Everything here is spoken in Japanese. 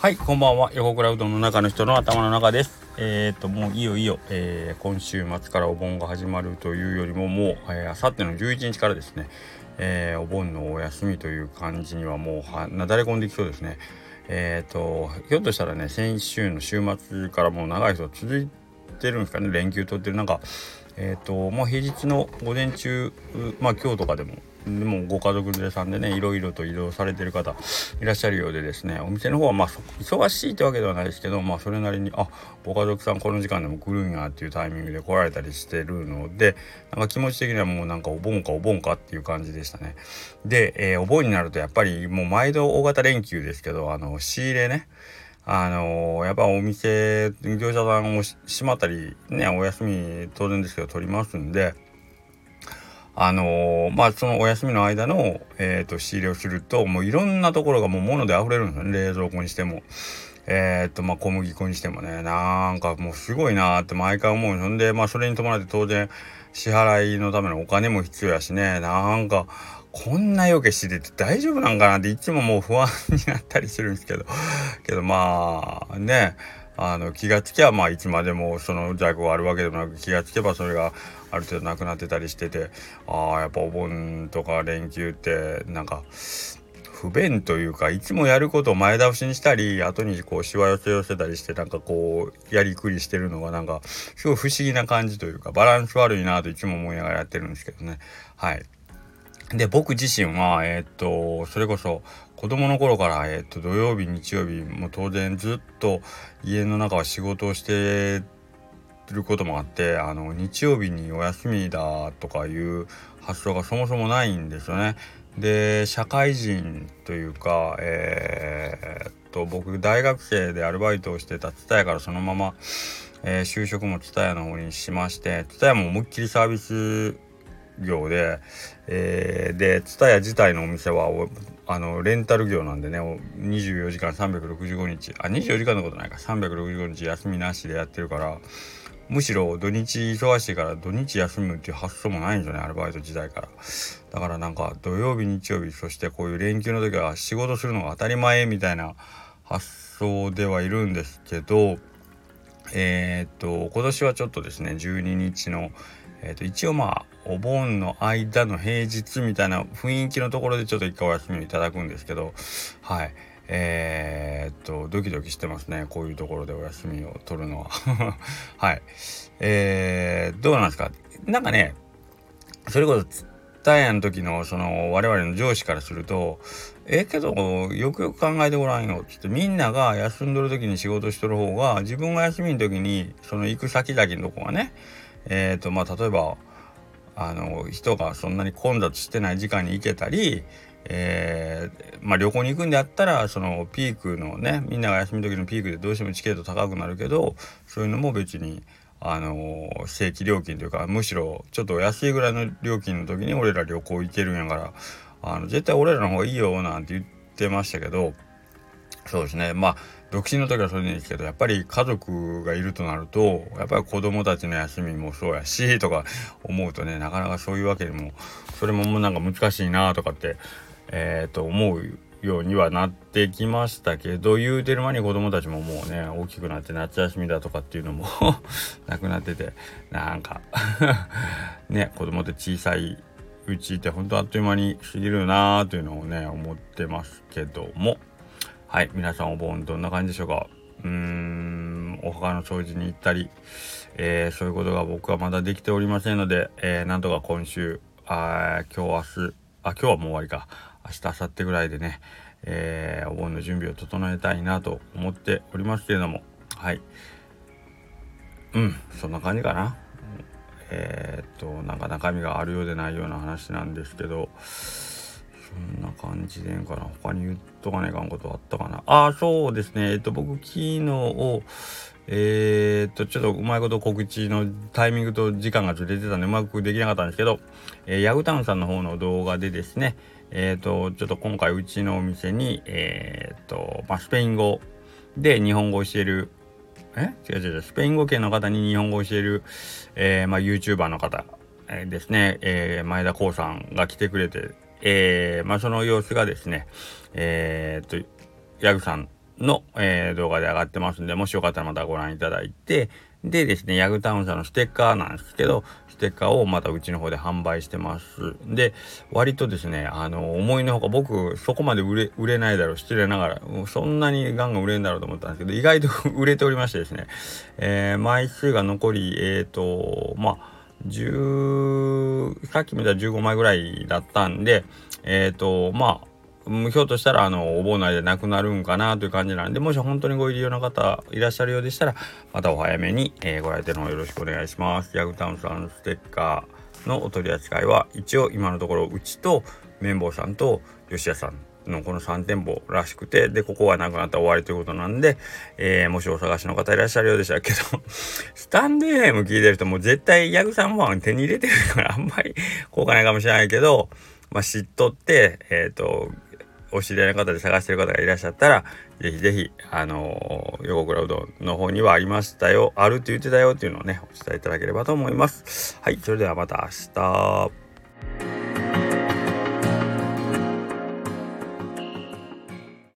はい、こんばんは。横倉うどんの中の人の頭の中です。えっ、と、もういいよいいよ、えー、今週末からお盆が始まるというよりも、もう、えー、あさっての11日からですね、えー、お盆のお休みという感じにはもうなだれ込んできそうですね。えっ、と、ひょっとしたらね、先週の週末からもう長い人続いてるんですかね、連休取ってる。なんか、えっ、と、まあ、平日の午前中、まあ、今日とかでも、もご家族連れさんでねいろいろと移動されてる方いらっしゃるようでですねお店の方はまあ忙しいってわけではないですけどまあそれなりにあご家族さんこの時間でも来るんやっていうタイミングで来られたりしてるのでなんか気持ち的にはもうなんかお盆かお盆かっていう感じでしたね。で、えー、お盆になるとやっぱりもう毎度大型連休ですけどあの仕入れね。あのー、やっぱお店業者さんを閉まったりねお休み当然ですけど取りますんであのー、まあそのお休みの間の、えーと、仕入れをするともういろんなところがもう物で溢れるんですよね。冷蔵庫にしても。え、っとまあ小麦粉にしてもね。なんかもうすごいなーって毎回思うほんでまあそれに伴って当然支払いのためのお金も必要やしね。なんかこんな余計してて大丈夫なんかなっていつももう不安になったりするんですけど。けどまあね。あの気がつきゃまあいつまでもその在庫があるわけでもなく気がつけばそれがある程度なくなってたりしててああやっぱお盆とか連休ってなんか不便というかいつもやることを前倒しにしたり後にこうしわ寄せ寄せたりしてなんかこうやりくりしてるのがなんかすごい不思議な感じというかバランス悪いなといつも思いながらやってるんですけどねはい。で僕自身はえー、っとそれこそ子供の頃から、えー、っと土曜日日曜日も当然ずっと家の中は仕事をしてることもあってあの日曜日にお休みだとかいう発想がそもそもないんですよね。で社会人というかえー、っと僕大学生でアルバイトをしてた TSUTAYA からそのまま、えー、就職も TSUTAYA の方にしまして TSUTAYA も思いっきりサービス業で、えー、で TSUTAYA 自体のお店はあのレンタル業なんでね24時間365日。あ24時間のことないか。365日休みなしでやってるからむしろ土日忙しいから土日休むっていう発想もないんですよねアルバイト時代から。だからなんか土曜日日曜日そしてこういう連休の時は仕事するのが当たり前みたいな発想ではいるんですけどえー、っと今年はちょっとですね12日のえー、と一応まあお盆の間の平日みたいな雰囲気のところでちょっと一回お休みをいただくんですけどはい。えー、っとドキドキしてますね。こういうところでお休みを取るのは。はい。えー、どうなんですか？なんかねそれこそタイヤの時のその我々の上司からするとええけどよくよく考えてごらんよっつってみんなが休んどる時に仕事しとる方が自分が休みの時にその行く先々のとこがねえ、ー、とまあ例えばあの人がそんなに混雑してない時間に行けたり、えー、まあ、旅行に行くんであったらそのピークのねみんなが休みの時のピークでどうしてもチケット高くなるけどそういうのも別にあの正規料金というかむしろちょっと安いぐらいの料金の時に俺ら旅行行けるんやからあの絶対俺らの方がいいよなんて言ってましたけどそうですねまあ独身の時はそれでいいですけどやっぱり家族がいるとなるとやっぱり子供たちの休みもそうやしとか思うとねなかなかそういうわけでもそれももうなんか難しいなとかってえっ、と思うようにはなってきましたけど言うてる間に子供たちももうね大きくなって夏休みだとかっていうのも なくなっててなんか ね子供って小さいうちって本当あっという間に過ぎるなーというのをね思ってますけども。はい、皆さんお盆どんな感じでしょうか？うーん、お墓の掃除に行ったり、えー、そういうことが僕はまだできておりませんので、えー、なんとか今週、あ今日明日、あ、今日はもう終わりか。明日、明後日ぐらいでね、えー、お盆の準備を整えたいなと思っておりますけれども、はい。うん、そんな感じかな。えー、っと、なんか中身があるようでないような話なんですけど、んな感じでんかな。他に言っとかないかんことあったかな。ああ、そうですね。えっと、僕、昨日を、えー、っと、ちょっとうまいこと告知のタイミングと時間がずれてたんで、うまくできなかったんですけど、えー、ヤグタウンさんの方の動画でですね、えー、っと、ちょっと今回うちのお店に、えっと、まあ、スペイン語で日本語を教える、え？違う違う違う、スペイン語圏の方に日本語を教える、えまあ、YouTuber の方、えですね、え前田光さんが来てくれて、えー、まあ、その様子がですね、えー、っと、ヤグさんの、えー、動画で上がってますんで、もしよかったらまたご覧いただいて、でですね、ヤグタウンさんのステッカーなんですけど、ステッカーをまたうちの方で販売してます。で、割とですね、あの、思いのほか僕、そこまで売れ、売れないだろう、失礼ながら、そんなにガンガン売れんだろうと思ったんですけど、意外と売れておりましてですね、えー、枚数が残り、えっ、ー、と、まあ、10さっき見たら15枚ぐらいだったんでえっ、ー、とまあひょっとしたらあのお盆内でなくなるんかなという感じなんでもし本当にご入り用の方いらっしゃるようでしたらまたお早めに、えー、ご来店の方よろしくお願いします。ヤグタウンさんステッカーのお取り扱いは一応今のところうちと綿棒さんと吉谷さんのこの3店舗らしくてでここがなくなったら終わりということなんで、えー、もしお探しの方いらっしゃるようでしたけど スタンド FM 聞いてる人もう絶対ヤグさんファン手に入れてるからあんまり効果ないかもしれないけど、まあ、知っとってえっ、ー、とお知り合いの方で探してる方がいらっしゃったら、ぜひぜひ、あのー、横クラウドの方にはありましたよ、あるって言ってたよっていうのをね、お伝えいただければと思います。はい、それではまた明日。